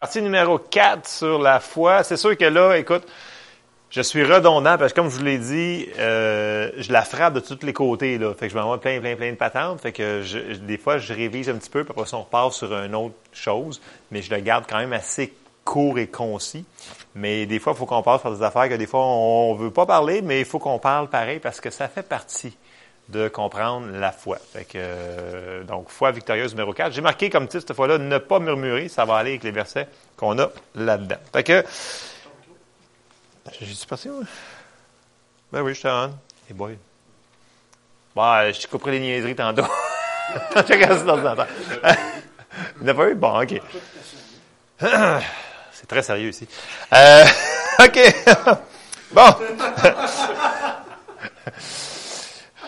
Partie numéro 4 sur la foi. C'est sûr que là, écoute, je suis redondant parce que comme je vous l'ai dit, euh, je la frappe de tous les côtés. Là. Fait que je m'envoie plein, plein, plein de patentes. Fait que je, des fois, je révise un petit peu, puis après ça, on repart sur une autre chose. Mais je le garde quand même assez court et concis. Mais des fois, il faut qu'on passe par des affaires que des fois, on veut pas parler, mais il faut qu'on parle pareil parce que ça fait partie de comprendre la foi. Fait que, euh, donc, foi victorieuse numéro 4. J'ai marqué comme titre cette fois-là, ne pas murmurer. Ça va aller avec les versets qu'on a là-dedans. Fait que, j'ai dit passé? Ben oui, je te rends. Et boy. Bon, je te couperai les niaiseries tantôt. je regarde temps. Il pas eu? Bon, OK. C'est très sérieux ici. Euh, OK. bon.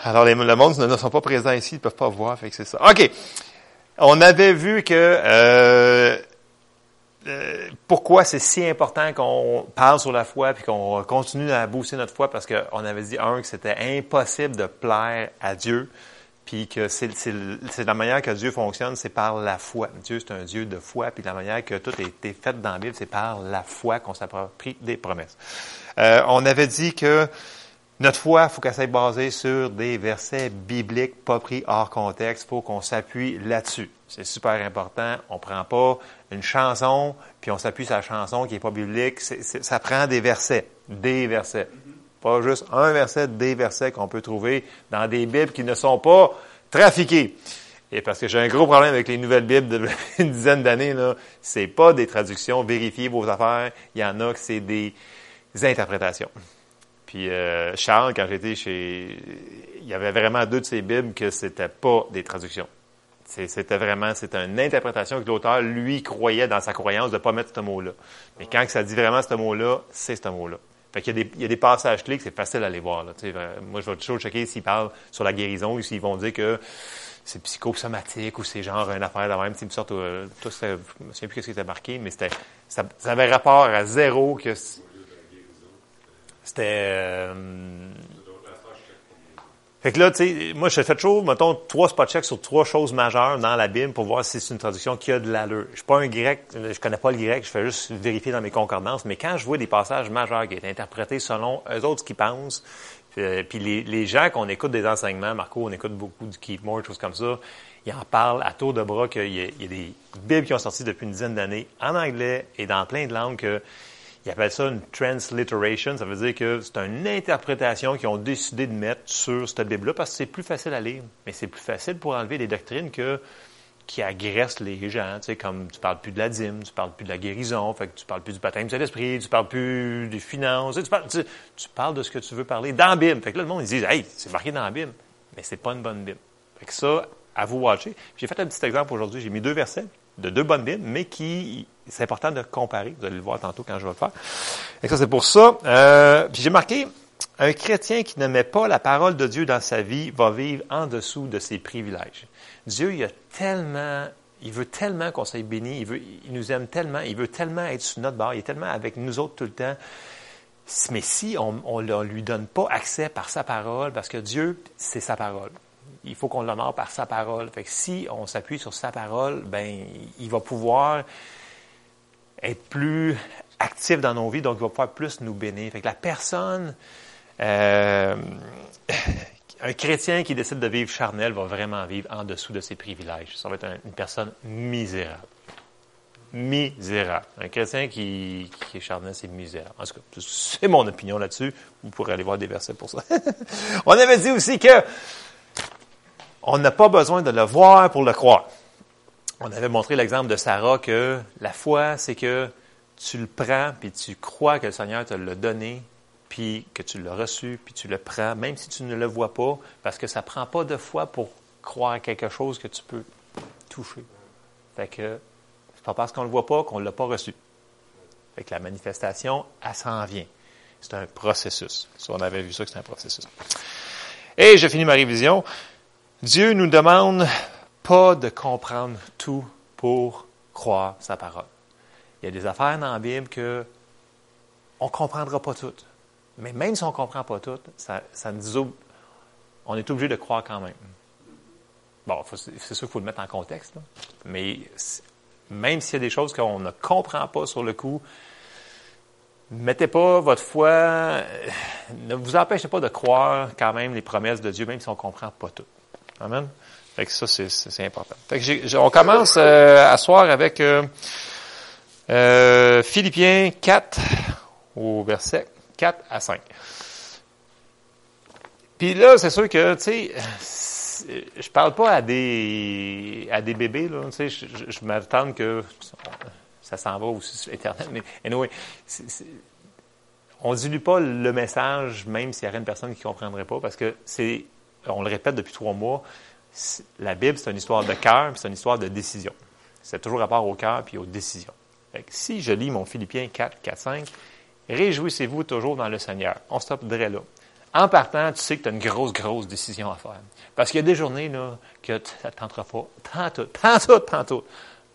Alors, les, le monde ne sont pas présents ici, ils ne peuvent pas voir, fait que c'est ça. OK. On avait vu que euh, euh, pourquoi c'est si important qu'on parle sur la foi puis qu'on continue à booster notre foi parce qu'on avait dit un que c'était impossible de plaire à Dieu puis que c'est, la manière que Dieu fonctionne, c'est par la foi. Dieu c'est un Dieu de foi puis la manière que tout a été fait dans la Bible, c'est par la foi qu'on s'approprie des promesses. Euh, on avait dit que notre foi, il faut qu'elle soit basée sur des versets bibliques pas pris hors contexte. Il faut qu'on s'appuie là-dessus. C'est super important. On ne prend pas une chanson, puis on s'appuie sur la chanson qui n'est pas biblique. ça prend des versets. Des versets. Pas juste un verset, des versets qu'on peut trouver dans des Bibles qui ne sont pas trafiquées. Et parce que j'ai un gros problème avec les nouvelles Bibles d'une dizaine d'années, là, c'est pas des traductions, vérifiez vos affaires. Il y en a que c'est des interprétations. Puis euh, Charles, quand j'étais chez, il y avait vraiment deux de ces bibles que c'était pas des traductions. C'était vraiment, c'était une interprétation que l'auteur, lui, croyait dans sa croyance de pas mettre ce mot-là. Mais quand ça dit vraiment ce mot-là, c'est ce mot-là. Fait qu'il y a des, il y a des passages clés que c'est facile à aller voir. Là. moi, je vais toujours checker s'ils parlent sur la guérison ou s'ils vont dire que c'est psychosomatique ou c'est genre une affaire de même. Une sorte, euh, tout, je me souviens plus ce qui était marqué, mais c'était, ça, ça avait rapport à zéro que c'était. Euh, fait que là, tu sais, moi, je fais toujours, mettons, trois spot checks sur trois choses majeures dans la Bible pour voir si c'est une traduction qui a de l'allure. Je suis pas un grec, je connais pas le grec, je fais juste vérifier dans mes concordances, mais quand je vois des passages majeurs qui sont interprétés selon eux autres qui pensent, euh, puis les, gens qu'on écoute des enseignements, Marco, on écoute beaucoup du Keith Moore, choses comme ça, ils en parlent à tour de bras qu'il y, y, a des Bibles qui ont sorti depuis une dizaine d'années en anglais et dans plein de langues que ils appellent ça une transliteration. Ça veut dire que c'est une interprétation qu'ils ont décidé de mettre sur cette Bible-là parce que c'est plus facile à lire. Mais c'est plus facile pour enlever des doctrines qui agressent les gens. Tu sais, comme tu parles plus de la dîme, tu parles plus de la guérison, fait que tu parles plus du baptême de l'esprit, tu parles plus des finances. Tu, parles, tu, parles de ce que tu veux parler dans la Bible. Fait que là, le monde, ils disent, hey, c'est marqué dans la Bible. Mais c'est pas une bonne Bible. Fait que ça, à vous watcher. J'ai fait un petit exemple aujourd'hui. J'ai mis deux versets de deux bonnes Bibles, mais qui c'est important de comparer. Vous allez le voir tantôt quand je vais le faire. Et ça, c'est pour ça. Euh, puis j'ai marqué, un chrétien qui ne met pas la parole de Dieu dans sa vie va vivre en dessous de ses privilèges. Dieu, il a tellement, il veut tellement qu'on soit béni, il, veut, il nous aime tellement, il veut tellement être sous notre bord, il est tellement avec nous autres tout le temps. Mais si on ne lui donne pas accès par sa parole, parce que Dieu, c'est sa parole il faut qu'on l'honore par sa parole. Fait que si on s'appuie sur sa parole, ben il va pouvoir être plus actif dans nos vies, donc il va pouvoir plus nous bénir. Fait que la personne, euh, un chrétien qui décide de vivre charnel va vraiment vivre en dessous de ses privilèges. Ça va être une personne misérable. Misérable. Un chrétien qui, qui est charnel, c'est misérable. En tout cas, c'est mon opinion là-dessus. Vous pourrez aller voir des versets pour ça. on avait dit aussi que on n'a pas besoin de le voir pour le croire. On avait montré l'exemple de Sarah que la foi, c'est que tu le prends, puis tu crois que le Seigneur te l'a donné, puis que tu l'as reçu, puis tu le prends, même si tu ne le vois pas, parce que ça ne prend pas de foi pour croire à quelque chose que tu peux toucher. Fait que c'est pas parce qu'on ne le voit pas qu'on ne l'a pas reçu. Fait que la manifestation, elle s'en vient. C'est un processus. Si on avait vu ça, que c'est un processus. Et je finis ma révision. Dieu nous demande pas de comprendre tout pour croire sa parole. Il y a des affaires dans la Bible que on comprendra pas toutes. Mais même si on comprend pas toutes, ça, nous on est obligé de croire quand même. Bon, c'est sûr qu'il faut le mettre en contexte, mais même s'il y a des choses qu'on ne comprend pas sur le coup, mettez pas votre foi, euh, ne vous empêchez pas de croire quand même les promesses de Dieu, même si on ne comprend pas tout. Amen. Fait que ça, c'est important. On commence euh, à soir avec euh, euh, Philippiens 4 au verset 4 à 5. Puis là, c'est sûr que, tu sais, je parle pas à des à des bébés, là, tu sais, je, m'attends que ça s'en va aussi sur Internet, mais anyway, on ne dilue pas le message, même s'il y aurait une personne qui comprendrait pas, parce que c'est, on le répète depuis trois mois, la Bible, c'est une histoire de cœur, c'est une histoire de décision. C'est toujours rapport au cœur puis aux décisions. si je lis mon Philippiens 4, 4, 5, réjouissez-vous toujours dans le Seigneur. On stopperait là. En partant, tu sais que tu as une grosse, grosse décision à faire. Parce qu'il y a des journées là, que ça ne tentera pas, tantôt, tantôt, tantôt,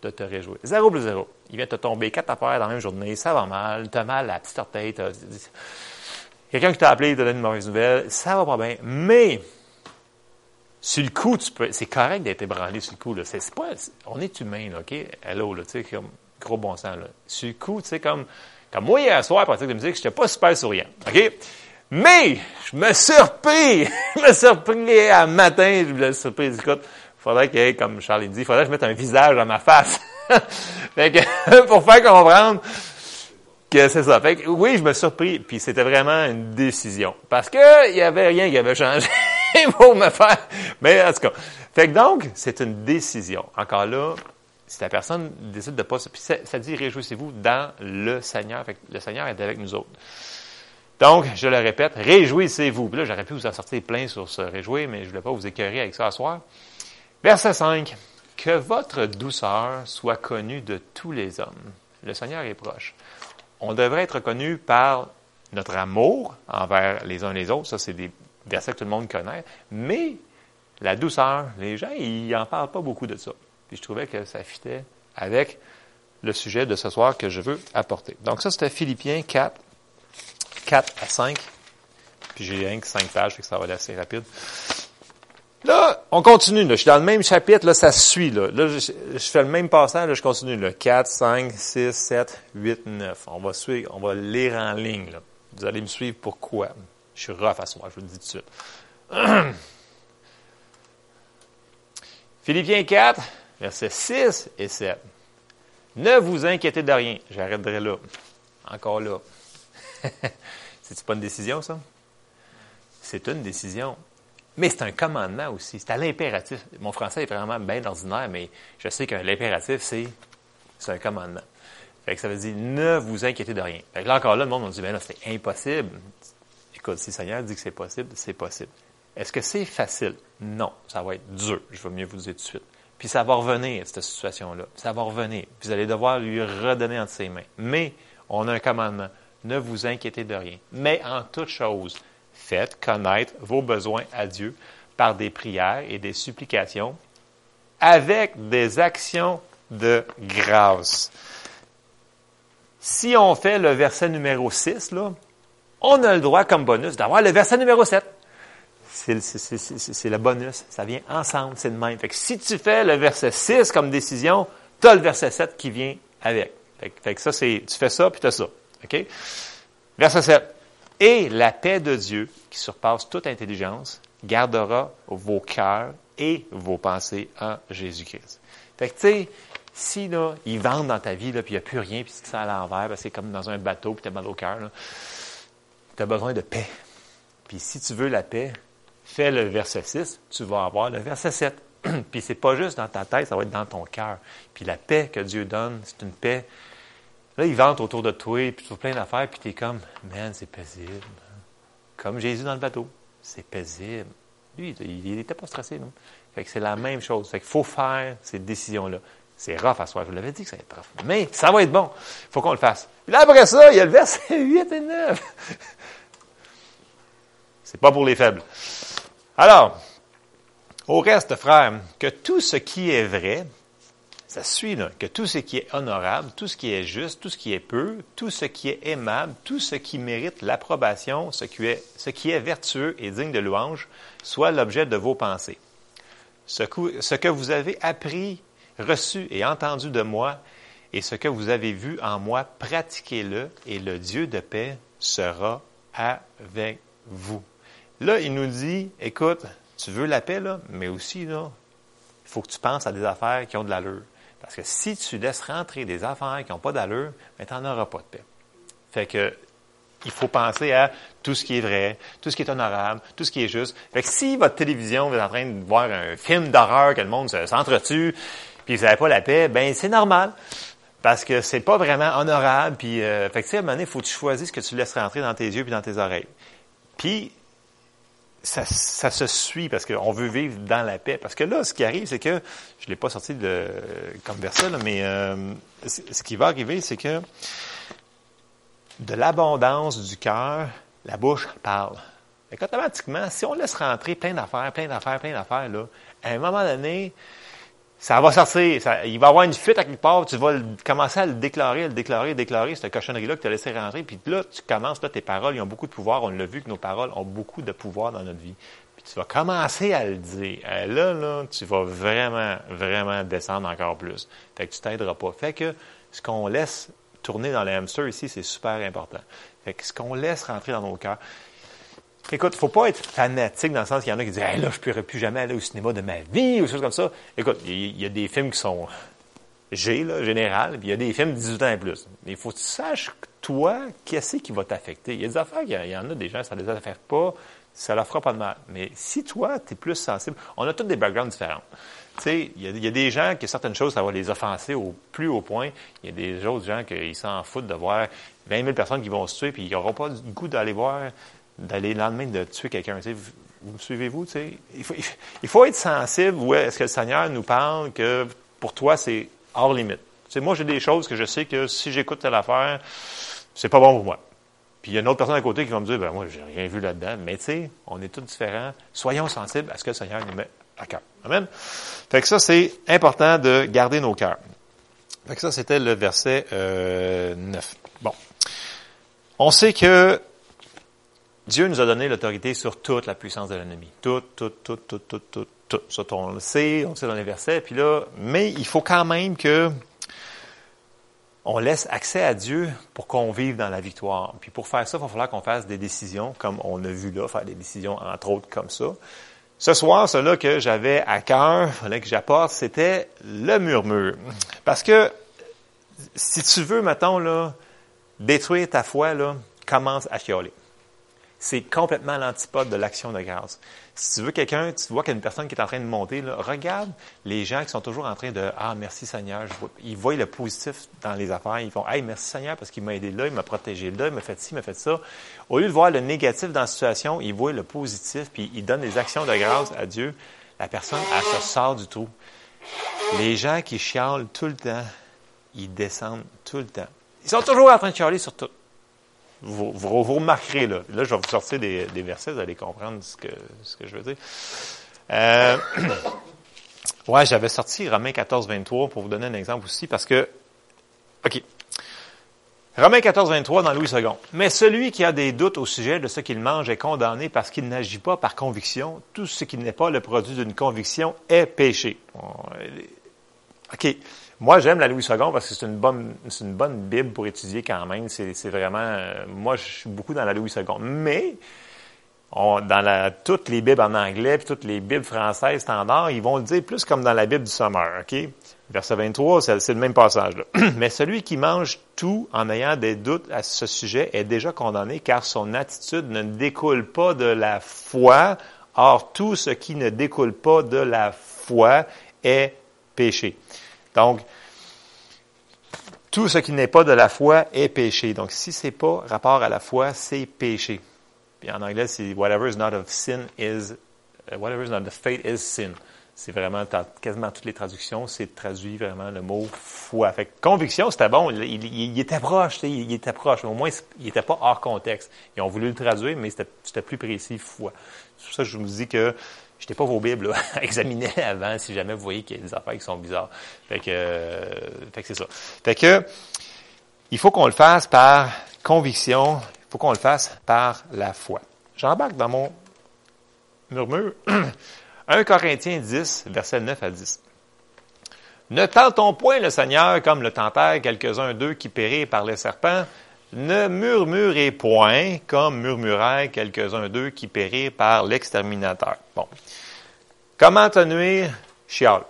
de te réjouir. Zéro plus zéro. Il vient te tomber quatre affaires dans la même journée, ça va mal, tu as mal à la petite orteille, quelqu'un qui t'a appelé, te donne une mauvaise nouvelle, ça va pas bien. Mais sur le coup, tu peux, c'est correct d'être ébranlé sur le coup. Là. C'est, pas, on est humain, là, OK? Hello, là, tu sais, comme gros bon sens. Là. Sur le coup, tu sais, comme, comme moi hier soir, pratique de musique, j'étais pas super souriant. OK? Mais, je me surpris! je me surpris à matin, je me suis surpris, écoute, faudrait que, comme Charlie dit, faudrait que je mette un visage dans ma face. fait que, pour faire comprendre que c'est ça. Fait que, oui, je me surpris, puis c'était vraiment une décision. Parce que, il y avait rien qui avait changé. pour me faire. Mais en tout cas. Fait que donc, c'est une décision. Encore là, si la personne décide de pas. Puis ça, dit réjouissez-vous dans le Seigneur. Fait que le Seigneur est avec nous autres. Donc, je le répète, réjouissez-vous. Puis là, j'aurais pu vous en sortir plein sur ce réjouir, mais je ne voulais pas vous écœurer avec ça ce soir. Verset 5. Que votre douceur soit connue de tous les hommes. Le Seigneur est proche. On devrait être connu par notre amour envers les uns les autres. Ça, c'est des verset que tout le monde connaît, mais la douceur, les gens, ils n'en parlent pas beaucoup de ça. Puis je trouvais que ça fitait avec le sujet de ce soir que je veux apporter. Donc ça, c'était Philippiens 4, 4 à 5. Puis j'ai rien que 5 pages, fait que ça va aller assez rapide. Là, on continue. Là. Je suis dans le même chapitre, là, ça suit. Là, je, fais le même passage, là, je continue. Là. 4, 5, 6, 7, 8, 9. On va suivre, on va lire en ligne. Vous allez me suivre pourquoi. Je suis rough à soi, je vous le dis tout de suite. Philippiens 4, versets 6 et 7. Ne vous inquiétez de rien. J'arrêterai là. Encore là. C'est pas une décision, ça? C'est une décision. Mais c'est un commandement aussi. C'est à l'impératif. Mon français est vraiment bien ordinaire, mais je sais que l'impératif, c'est, c'est un commandement. Fait que ça veut dire ne vous inquiétez de rien. Fait que là encore là, le monde me dit, ben là, c'est impossible si le Seigneur dit que c'est possible, c'est possible. Est-ce que c'est facile? Non, ça va être dur, je vais mieux vous dire tout de suite. Puis ça va revenir, cette situation-là. Ça va revenir. Vous allez devoir lui redonner entre ses mains. Mais on a un commandement. Ne vous inquiétez de rien. Mais en toute chose, faites connaître vos besoins à Dieu par des prières et des supplications avec des actions de grâce. Si on fait le verset numéro 6, là, on a le droit comme bonus d'avoir le verset numéro 7. C'est le bonus. Ça vient ensemble, c'est le même. Fait que si tu fais le verset 6 comme décision, tu as le verset 7 qui vient avec. Fait, que ça, c'est, tu fais ça, puis tu ça. OK? Verset 7. Et la paix de Dieu, qui surpasse toute intelligence, gardera vos cœurs et vos pensées en Jésus-Christ. Fait que, tu sais, si, là, ils vendent dans ta vie, là, puis il n'y a plus rien, puis tu te sens à l'envers, c'est comme dans un bateau, puis tu as mal au cœur, tu as besoin de paix. Puis si tu veux la paix, fais le verset 6, tu vas avoir le verset 7. puis c'est pas juste dans ta tête, ça va être dans ton cœur. Puis la paix que Dieu donne, c'est une paix. Là, il vente autour de toi, puis tu plein d'affaires, puis tu es comme, man, c'est paisible. Comme Jésus dans le bateau. C'est paisible. Lui, il n'était pas stressé, non? Fait que c'est la même chose. Fait qu'il faut faire ces décisions-là. C'est rough à soi. Je vous l'avais dit que ça va être rough. Mais ça va être bon. Il faut qu'on le fasse. Puis là, après ça, il y a le verset 8 et 9. C'est pas pour les faibles. Alors, au reste, frères, que tout ce qui est vrai, ça suit, là, que tout ce qui est honorable, tout ce qui est juste, tout ce qui est peu, tout ce qui est aimable, tout ce qui mérite l'approbation, ce qui est, ce qui est vertueux et digne de louange, soit l'objet de vos pensées. Ce que vous avez appris reçu et entendu de moi, et ce que vous avez vu en moi, pratiquez-le, et le Dieu de paix sera avec vous. Là, il nous dit, écoute, tu veux la paix, là, mais aussi, là, il faut que tu penses à des affaires qui ont de l'allure. Parce que si tu laisses rentrer des affaires qui n'ont pas d'allure, ben, tu n'en auras pas de paix. Fait que, il faut penser à tout ce qui est vrai, tout ce qui est honorable, tout ce qui est juste. Fait que si votre télévision, êtes en train de voir un film d'horreur que le monde s'entretue, puis vous n'avez pas la paix, ben c'est normal. Parce que c'est pas vraiment honorable. Puis, euh, fait que, à un moment donné, il faut que tu choisisses ce que tu laisses rentrer dans tes yeux puis dans tes oreilles. Puis, ça, ça, se suit parce qu'on veut vivre dans la paix. Parce que là, ce qui arrive, c'est que, je ne l'ai pas sorti de, comme verset, là, mais euh, ce qui va arriver, c'est que de l'abondance du cœur, la bouche parle. Et automatiquement, si on laisse rentrer plein d'affaires, plein d'affaires, plein d'affaires, là, à un moment donné, ça va sortir. Ça, il va y avoir une fuite à quelque part, tu vas commencer à le déclarer, à le déclarer, à déclarer, cette cochonnerie-là que tu as laissé rentrer. Puis là, tu commences, là, tes paroles, ils ont beaucoup de pouvoir. On l'a vu que nos paroles ont beaucoup de pouvoir dans notre vie. Puis tu vas commencer à le dire. Et là, là, tu vas vraiment, vraiment descendre encore plus. Fait que tu t'aideras pas. Fait que ce qu'on laisse tourner dans les hamsters ici, c'est super important. Fait que ce qu'on laisse rentrer dans nos cœurs, Écoute, faut pas être fanatique dans le sens qu'il y en a qui disent hey, là, je ne pourrais plus jamais aller au cinéma de ma vie ou des choses comme ça. Écoute, il y, a des films qui sont G, là, général, puis il y a des films de 18 ans et plus. Mais il faut que tu saches, toi, qu'est-ce qui va t'affecter? Il y a des affaires, il y, en a des gens, ça ne les affecte pas, ça leur fera pas de mal. Mais si toi, tu es plus sensible, on a tous des backgrounds différents. Tu sais, il y, a, des gens que certaines choses, ça va les offenser au plus haut point. Il y a des autres gens qui s'en foutent de voir 20 000 personnes qui vont se tuer, puis ils n'auront pas le goût d'aller voir d'aller le lendemain de tuer quelqu'un. Vous, suivez-vous? Il faut, il faut être sensible où est-ce que le Seigneur nous parle que pour toi, c'est hors limite. moi, j'ai des choses que je sais que si j'écoute telle affaire, c'est pas bon pour moi. Puis il y a une autre personne à côté qui va me dire, ben moi, j'ai rien vu là-dedans. Mais tu sais, on est tous différents. Soyons sensibles à ce que le Seigneur nous met à cœur. Amen. Fait que ça, c'est important de garder nos cœurs. Fait que ça, c'était le verset euh, 9. Bon. On sait que Dieu nous a donné l'autorité sur toute la puissance de l'ennemi. Tout, tout, tout, tout, tout, tout, tout. Ça, on le sait, on le sait dans les versets. Puis là, mais il faut quand même que on laisse accès à Dieu pour qu'on vive dans la victoire. Puis pour faire ça, il va falloir qu'on fasse des décisions, comme on a vu là, faire des décisions, entre autres, comme ça. Ce soir, cela que j'avais à cœur, fallait que j'apporte, c'était le murmure. Parce que si tu veux, mettons, là, détruire ta foi, là, commence à chialer. C'est complètement l'antipode de l'action de grâce. Si tu veux quelqu'un, tu vois qu'il y a une personne qui est en train de monter, regarde les gens qui sont toujours en train de Ah, merci Seigneur. Ils voient le positif dans les affaires. Ils font Hey, merci Seigneur parce qu'il m'a aidé là, il m'a protégé là, il m'a fait ci, il m'a fait ça. Au lieu de voir le négatif dans la situation, ils voient le positif, puis ils donnent des actions de grâce à Dieu. La personne, elle se sort du tout. Les gens qui chialent tout le temps, ils descendent tout le temps. Ils sont toujours en train de chialer sur tout. Vous, vous, remarquerez, là. Là, je vais vous sortir des, versets, vous allez comprendre ce que, ce que je veux dire. Euh, ouais, j'avais sorti Romains 14, 23 pour vous donner un exemple aussi, parce que, OK. Romains 14, 23 dans Louis II. Mais celui qui a des doutes au sujet de ce qu'il mange est condamné parce qu'il n'agit pas par conviction. Tout ce qui n'est pas le produit d'une conviction est péché. OK. Moi, j'aime la Louis II parce que c'est une bonne, c'est une bonne Bible pour étudier quand même. C'est, vraiment, euh, moi, je suis beaucoup dans la Louis II. Mais, dans toutes les Bibles en anglais, puis toutes les Bibles françaises standards, ils vont le dire plus comme dans la Bible du Sommeur, OK? Verset 23, c'est, c'est le même passage. Là. Mais celui qui mange tout en ayant des doutes à ce sujet est déjà condamné car son attitude ne découle pas de la foi. Or, tout ce qui ne découle pas de la foi est péché. Donc, tout ce qui n'est pas de la foi est péché. Donc, si c'est pas rapport à la foi, c'est péché. Puis en anglais, c'est whatever is not of sin is, uh, whatever is not of faith is sin. C'est vraiment, quasiment toutes les traductions, c'est traduit vraiment le mot foi. Fait conviction, c'était bon. Il, était proche, il, était proche. Mais au moins, il n'était pas hors contexte. Ils ont voulu le traduire, mais c'était plus précis, foi. C'est pour ça que je vous dis que Jetez pas vos Bibles, examinez avant si jamais vous voyez qu'il y a des affaires qui sont bizarres. Fait que, euh, fait que c'est ça. Fait que, il faut qu'on le fasse par conviction, il faut qu'on le fasse par la foi. J'embarque dans mon murmure 1 Corinthiens 10, verset 9 à 10. Ne tentons point le Seigneur comme le tentèrent quelques-uns d'eux qui périrent par les serpents. Ne murmurez point comme murmurèrent quelques-uns d'eux qui périrent par l'exterminateur. Bon. Comment te nuire? Chiale.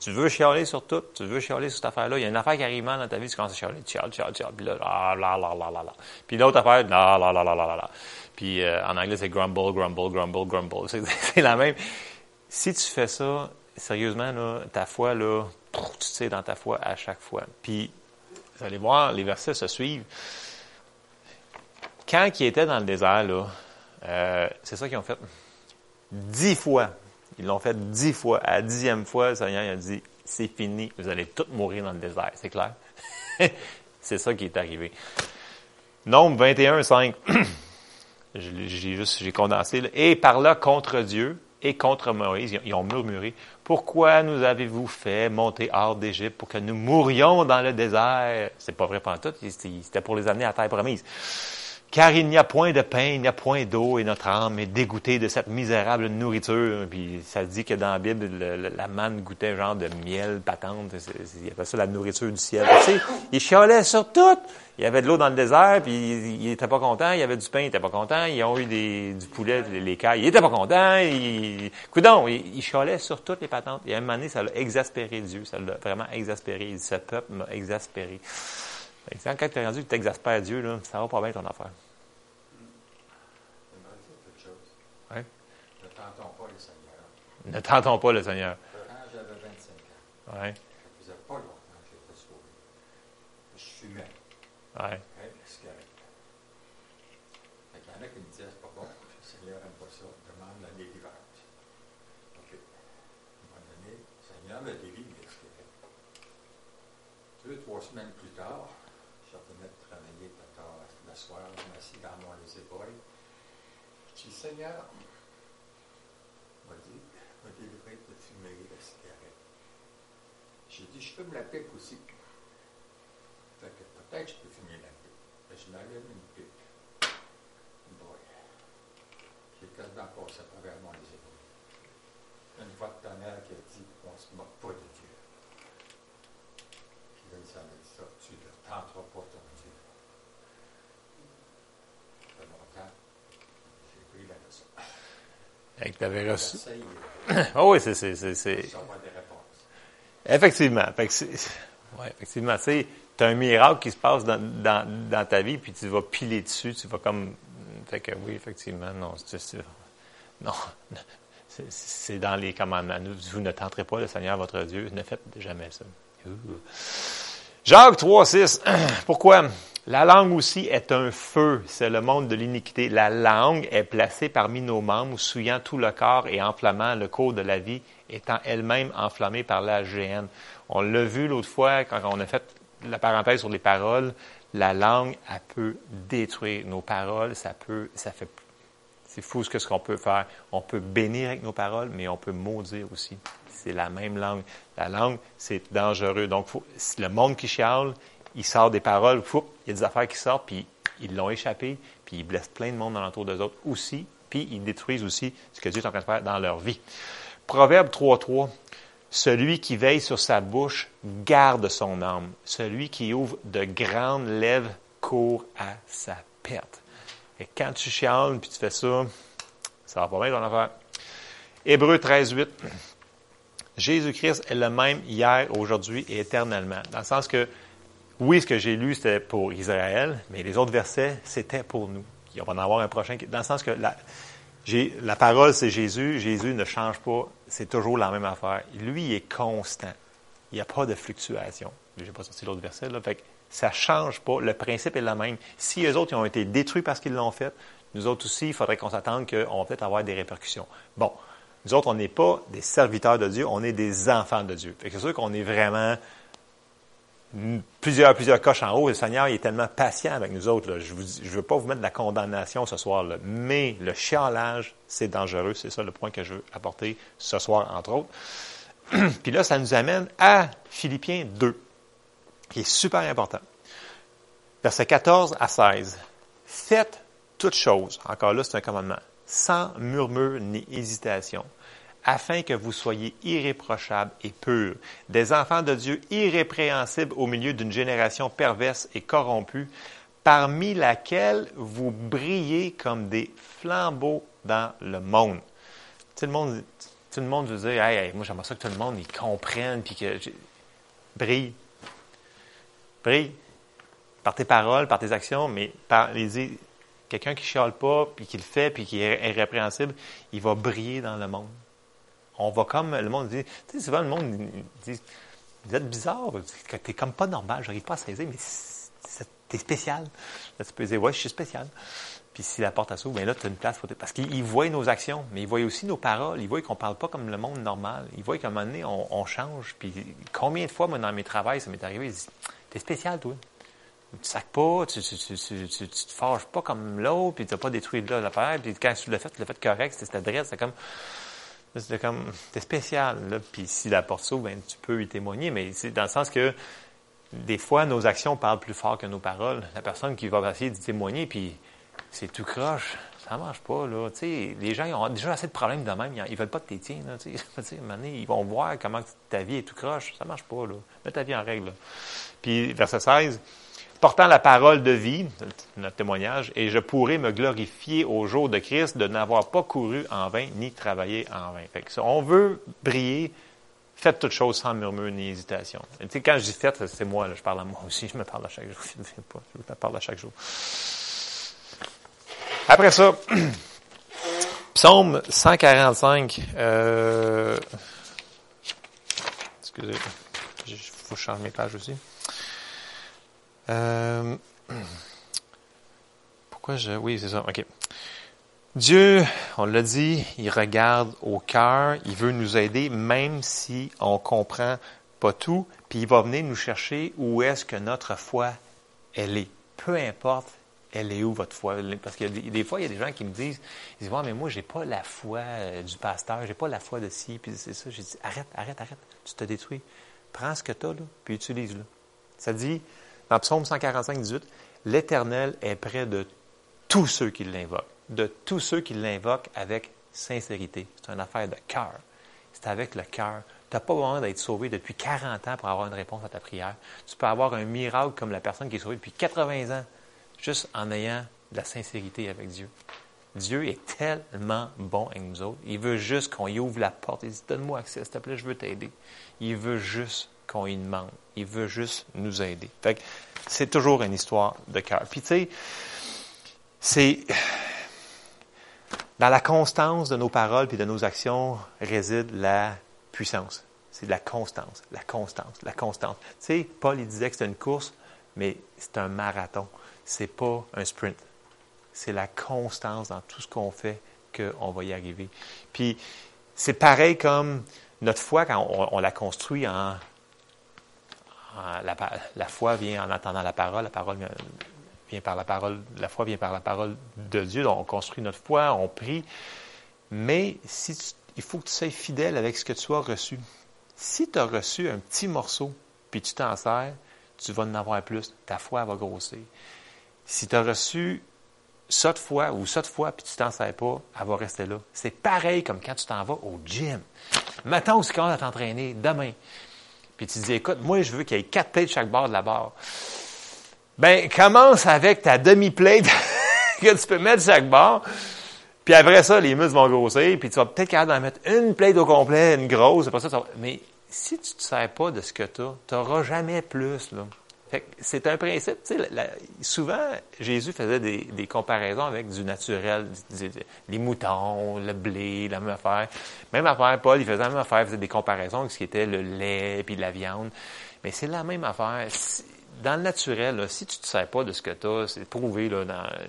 Tu veux chialer sur tout, tu veux chialer sur cette affaire-là, il y a une affaire qui arrive dans ta vie, tu commences à chialer, chiales, tu chiales, puis là, là, là, là, là, là, là. Puis l'autre affaire, là, là, là, là, là, là. Puis euh, en anglais, c'est grumble, grumble, grumble, grumble. C'est la même. Si tu fais ça, sérieusement, là, ta foi, là, tu sais dans ta foi à chaque fois. Puis, vous allez voir, les versets se suivent. Quand ils étaient dans le désert, là, euh, c'est ça qu'ils ont fait. Dix fois. Ils l'ont fait dix fois. À la dixième fois, le Seigneur a dit, c'est fini, vous allez tous mourir dans le désert. C'est clair? c'est ça qui est arrivé. Nombre 21, 5. j'ai juste, j'ai condensé. Et par là contre Dieu, et contre Moïse. Ils ont murmuré, Pourquoi nous avez-vous fait monter hors d'Égypte pour que nous mourions dans le désert? C'est pas vrai tout. c'était pour les amener à terre promise. Car il n'y a point de pain, il n'y a point d'eau, et notre âme est dégoûtée de cette misérable nourriture. Puis ça dit que dans la Bible, la manne goûtait genre de miel patente. Il avait ça la nourriture du ciel. Tu sais, il chialait sur tout. Il y avait de l'eau dans le désert, puis il n'était pas content. Il y avait du pain, il n'était pas content. Ils ont eu du poulet, les cailles. Il n'était pas content. Il, coudon, il, il chialait sur toutes les patentes. Et à un moment donné, ça l'a exaspéré Dieu. Ça l'a vraiment exaspéré. Ce peuple m'a exaspéré. Quand tu es rendu que tu exaspères Dieu, là, ça va pas bien ton affaire. Ouais. Ne tentons pas le Seigneur. Ne tentons pas le Seigneur. Quand j'avais 25 ans, ouais. ça faisait pas longtemps que j'étais sauvé. Je fumais. Ouais. Ouais, c'est correct. Fait qu'il y en a qui me disaient, c'est pas bon, le Seigneur n'aime pas ça, demande la délivrance. OK. À un moment donné, le Seigneur me délivre, c'est correct. Deux, trois semaines plus tard, je revenais de travailler tard le soir, je m'assis dans mon les épaules. Je dis, Seigneur, m'a dit, m'a délivré de fumer la cigarette. J'ai dit, je fume la pipe aussi. Fait que peut-être je peux fumer la pipe. Que je m'allume une pipe. Boy. J'ai quasiment passé à travers mon les épaules. Une voix de tonnerre qui a dit, on se moque pas de Dieu. Puis là, il s'en a dit ça, tu t'avais reçu. De Ah oui, c'est, c'est. Effectivement. Fait que c'est, ouais, effectivement. Tu sais, t'as un miracle qui se passe dans, dans, dans ta vie, puis tu vas piler dessus, tu vas comme. Fait que oui, effectivement, non, c'est, c'est- non. C'est, dans les commandements. Nous, Vous ne tenterez pas le Seigneur votre Dieu. Ne faites jamais ça. Ouh. Jacques 3, 6. Pourquoi? La langue aussi est un feu, c'est le monde de l'iniquité. La langue est placée parmi nos membres, souillant tout le corps et enflammant le cours de la vie, étant elle-même enflammée par la géhenne. On l'a vu l'autre fois quand on a fait la parenthèse sur les paroles. La langue, elle peut détruire nos paroles, ça peut, ça fait c'est fou ce qu'on peut faire. On peut bénir avec nos paroles, mais on peut maudire aussi. C'est la même langue. La langue, c'est dangereux. Donc, faut, le monde qui chiale, il sort des paroles, il y a des affaires qui sortent, puis ils l'ont échappé, puis ils blessent plein de monde alentour d'eux autres aussi, puis ils détruisent aussi ce que Dieu est en train de faire dans leur vie. Proverbe 3.3. Celui qui veille sur sa bouche garde son âme. Celui qui ouvre de grandes lèvres court à sa perte. Et quand tu chiales puis tu fais ça, ça va pas bien ton affaire. Hébreu 13, 8. Jésus-Christ est le même hier, aujourd'hui et éternellement. Dans le sens que, oui, ce que j'ai lu, c'était pour Israël, mais les autres versets, c'était pour nous. Il va en avoir un prochain. Dans le sens que la, parole, c'est Jésus. Jésus ne change pas. C'est toujours la même affaire. Lui, il est constant. Il n'y a pas de fluctuation. Je n'ai pas sorti l'autre verset, ça ne change pas. Le principe est le même. Si eux autres ils ont été détruits parce qu'ils l'ont fait, nous autres aussi, il faudrait qu'on s'attende qu'on va peut-être avoir des répercussions. Bon. Nous autres, on n'est pas des serviteurs de Dieu, on est des enfants de Dieu. C'est sûr qu'on est vraiment plusieurs, plusieurs coches en haut. Le Seigneur il est tellement patient avec nous autres. Je ne veux pas vous mettre de la condamnation ce soir, là. mais le chialage, c'est dangereux. C'est ça le point que je veux apporter ce soir, entre autres. Puis là, ça nous amène à Philippiens 2, qui est super important. Versets 14 à 16. Faites toutes choses, encore là, c'est un commandement, sans murmure ni hésitation, afin que vous soyez irréprochables et purs, des enfants de Dieu irrépréhensibles au milieu d'une génération perverse et corrompue, parmi laquelle vous brillez comme des flambeaux dans le monde. Tout le monde, tout le monde veut dire, hey, moi j'aimerais ça que tout le monde comprenne, puis que brille. Brille. Par tes paroles, par tes actions, mais par les quelqu'un qui chiale pas, puis qui le fait, puis qui est irrépréhensible, il va briller dans le monde. On va comme, le monde dit, tu sais, souvent le monde dit, vous êtes bizarre, t'es comme pas normal, j'arrive pas à saisir, mais t'es spécial. Là, tu peux dire, ouais, je suis spécial. Puis si la porte s'ouvre, bien là, tu as une place. Pour Parce qu'ils voient nos actions, mais ils voient aussi nos paroles. Ils voient qu'on ne parle pas comme le monde normal. Ils voient qu'à un moment donné, on, change. Puis combien de fois, moi, dans mes travaux, ça m'est arrivé, ils disent T'es spécial, toi. Tu sacs pas, tu, tu, tu, tu, te fâches pas comme l'autre, puis tu n'as pas détruit là l'affaire. Puis quand tu l'as fait, tu l'as fait correct, c'était adresse, c'est comme. C'était comme. T'es spécial, là. Puis si la porte s'ouvre, ben, tu peux y témoigner. Mais c'est dans le sens que des fois, nos actions parlent plus fort que nos paroles. La personne qui va essayer de témoigner, puis c'est tout croche. Ça marche pas, là. les gens ils ont déjà assez de problèmes de même. Ils, veulent pas de tes tiens, là. ils vont voir comment ta vie est tout croche. Ça marche pas, là. Mets ta vie en règle, Puis, verset 16. Portant la parole de vie, notre témoignage, et je pourrai me glorifier au jour de Christ de n'avoir pas couru en vain ni travaillé en vain. Fait on veut briller, faites toutes choses sans murmure ni hésitation. quand je dis faites, c'est moi, je parle à moi aussi, je me parle à chaque jour. Je me parle à chaque jour. Après ça, psaume 145. Euh, excusez, il faut changer mes pages aussi. Euh, pourquoi je... Oui, c'est ça. OK. Dieu, on l'a dit, il regarde au cœur, il veut nous aider, même si on comprend pas tout, puis il va venir nous chercher où est-ce que notre foi, elle est. Peu importe elle est où votre foi? Parce que des, fois, il y a des gens qui me disent, ils disent, mais moi, j'ai pas la foi euh, du pasteur, j'ai pas la foi de ci, puis c'est ça. J'ai dit, arrête, arrête, arrête, tu te détruis. Prends ce que tu as, là, puis utilise-le. Ça dit, dans Psaume 145, 18, l'Éternel est près de tous ceux qui l'invoquent, de tous ceux qui l'invoquent avec sincérité. C'est une affaire de cœur. C'est avec le cœur. Tu n'as pas besoin d'être sauvé depuis 40 ans pour avoir une réponse à ta prière. Tu peux avoir un miracle comme la personne qui est sauvée depuis 80 ans juste en ayant de la sincérité avec Dieu. Dieu est tellement bon avec nous autres. Il veut juste qu'on y ouvre la porte. Il dit, donne-moi accès, s'il te plaît, je veux t'aider. Il veut juste qu'on y demande. Il veut juste nous aider. Fait c'est toujours une histoire de cœur. Puis tu sais, c'est dans la constance de nos paroles et de nos actions réside la puissance. C'est la constance, la constance, la constance. Tu sais, Paul il disait que c'était une course, mais c'est un marathon c'est pas un sprint. C'est la constance dans tout ce qu'on fait qu'on va y arriver. Puis, c'est pareil comme notre foi, quand on, la construit en. La, foi vient en attendant la parole, la parole vient, par la parole, la foi vient par la parole de Dieu. Donc, on construit notre foi, on prie. Mais il faut que tu sois fidèle avec ce que tu as reçu. Si tu as reçu un petit morceau, puis tu t'en sers, tu vas en avoir plus. Ta foi va grossir. Si tu as reçu ça de fois ou ça de fois, puis tu t'en sais pas, elle va rester là. C'est pareil comme quand tu t'en vas au gym. Maintenant, aussi quand à t'entraîner, demain. Puis tu dis, écoute, moi, je veux qu'il y ait quatre plates de chaque bord de la barre. Ben, commence avec ta demi-plate que tu peux mettre chaque bord. Puis après ça, les muscles vont grossir, puis tu vas peut-être capable d'en mettre une plate au complet, une grosse, après ça, ça. Mais si tu ne te sers pas de ce que tu as, tu n'auras jamais plus, là. C'est un principe. souvent, Jésus faisait des, comparaisons avec du naturel, les moutons, le blé, la même affaire. Même affaire, Paul, il faisait la même affaire, il faisait des comparaisons avec ce qui était le lait puis la viande. Mais c'est la même affaire. Dans le naturel, si tu ne te sers pas de ce que tu as, c'est prouvé, là,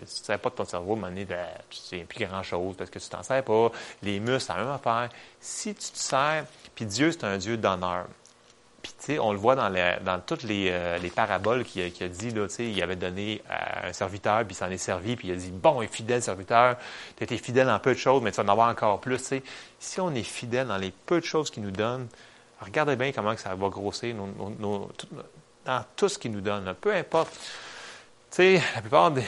si tu ne sers pas de ton cerveau, à un donné, ben, tu ne sais plus grand-chose parce que tu t'en sers pas. Les muscles, c'est la même affaire. Si tu te sers, puis Dieu, c'est un Dieu d'honneur. On le voit dans, toutes les, euh, les paraboles qu'il a, dit, il avait donné à un serviteur, puis il s'en est servi, puis il a dit, bon, et fidèle serviteur, tu été fidèle dans peu de choses, mais tu vas en avoir encore plus. Si on est fidèle dans les peu de choses qu'il nous donne, regardez bien comment ça va grossir dans tout ce qu'il nous donne. Peu importe. La plupart des,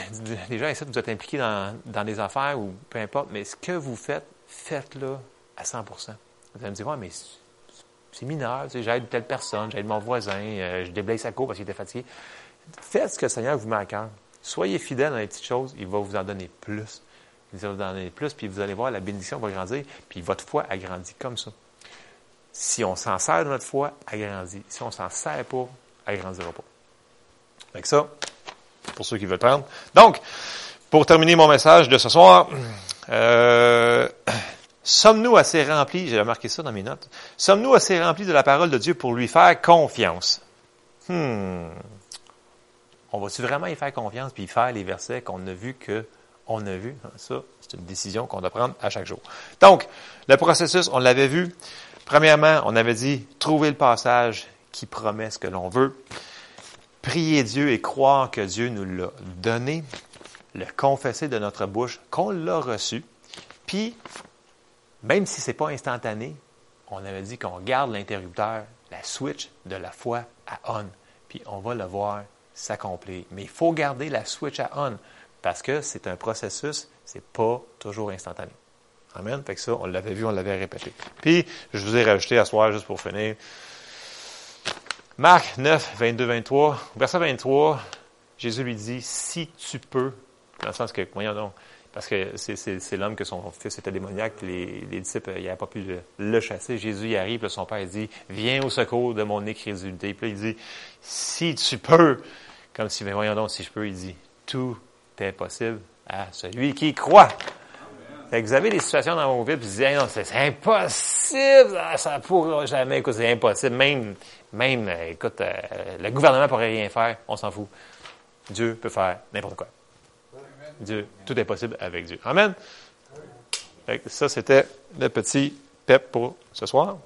gens ici, vous êtes impliqués dans, dans des affaires ou peu importe, mais ce que vous faites, faites-le à 100% Vous allez me dire, ouais, mais c'est mineur, j'aide telle personne, j'aide mon voisin, euh, je déblaye sa cour parce qu'il était fatigué. Faites ce que le Seigneur vous met à cœur. Soyez fidèles dans les petites choses, il va vous en donner plus. Il va vous en donner plus, puis vous allez voir, la bénédiction va grandir, puis votre foi agrandit comme ça. Si on s'en sert de notre foi, agrandit. Si on s'en sert pas, elle grandira pas. Avec ça, pour ceux qui veulent prendre. Donc, pour terminer mon message de ce soir, euh, sommes-nous assez remplis, j'ai remarqué ça dans mes notes, sommes-nous assez remplis de la parole de Dieu pour lui faire confiance? Hmm. On va-tu vraiment y faire confiance puis faire les versets qu'on a vus que on a vu? Ça, c'est une décision qu'on doit prendre à chaque jour. Donc, le processus, on l'avait vu. Premièrement, on avait dit trouver le passage qui promet ce que l'on veut. Prier Dieu et croire que Dieu nous l'a donné. Le confesser de notre bouche qu'on l'a reçu. Puis, même si ce n'est pas instantané, on avait dit qu'on garde l'interrupteur, la switch de la foi à on. Puis on va le voir s'accomplir. Mais il faut garder la switch à on parce que c'est un processus, c'est pas toujours instantané. Amen. Fait que ça, on l'avait vu, on l'avait répété. Puis, je vous ai rajouté à soir, juste pour finir. Marc 9, 22, 23. Verset 23, Jésus lui dit, si tu peux, dans le sens que, voyons donc, parce que c'est l'homme que son fils était démoniaque, les, les disciples, il n'avaient pas pu le, chasser. Jésus y arrive, son père dit, viens au secours de mon incrédulité. Puis il dit, si tu peux, comme si, voyons donc, si je peux, il dit, tout est possible à celui qui croit. Fait que vous avez des situations dans vos vies, puis vous dites, non, c'est impossible, ça ne pourra jamais, écoute, c'est impossible. Même, même, écoute, euh, le gouvernement pourrait rien faire, on s'en fout. Dieu peut faire n'importe quoi. Dieu, tout est possible avec Dieu. Amen. ça, c'était le petit pep pour ce soir.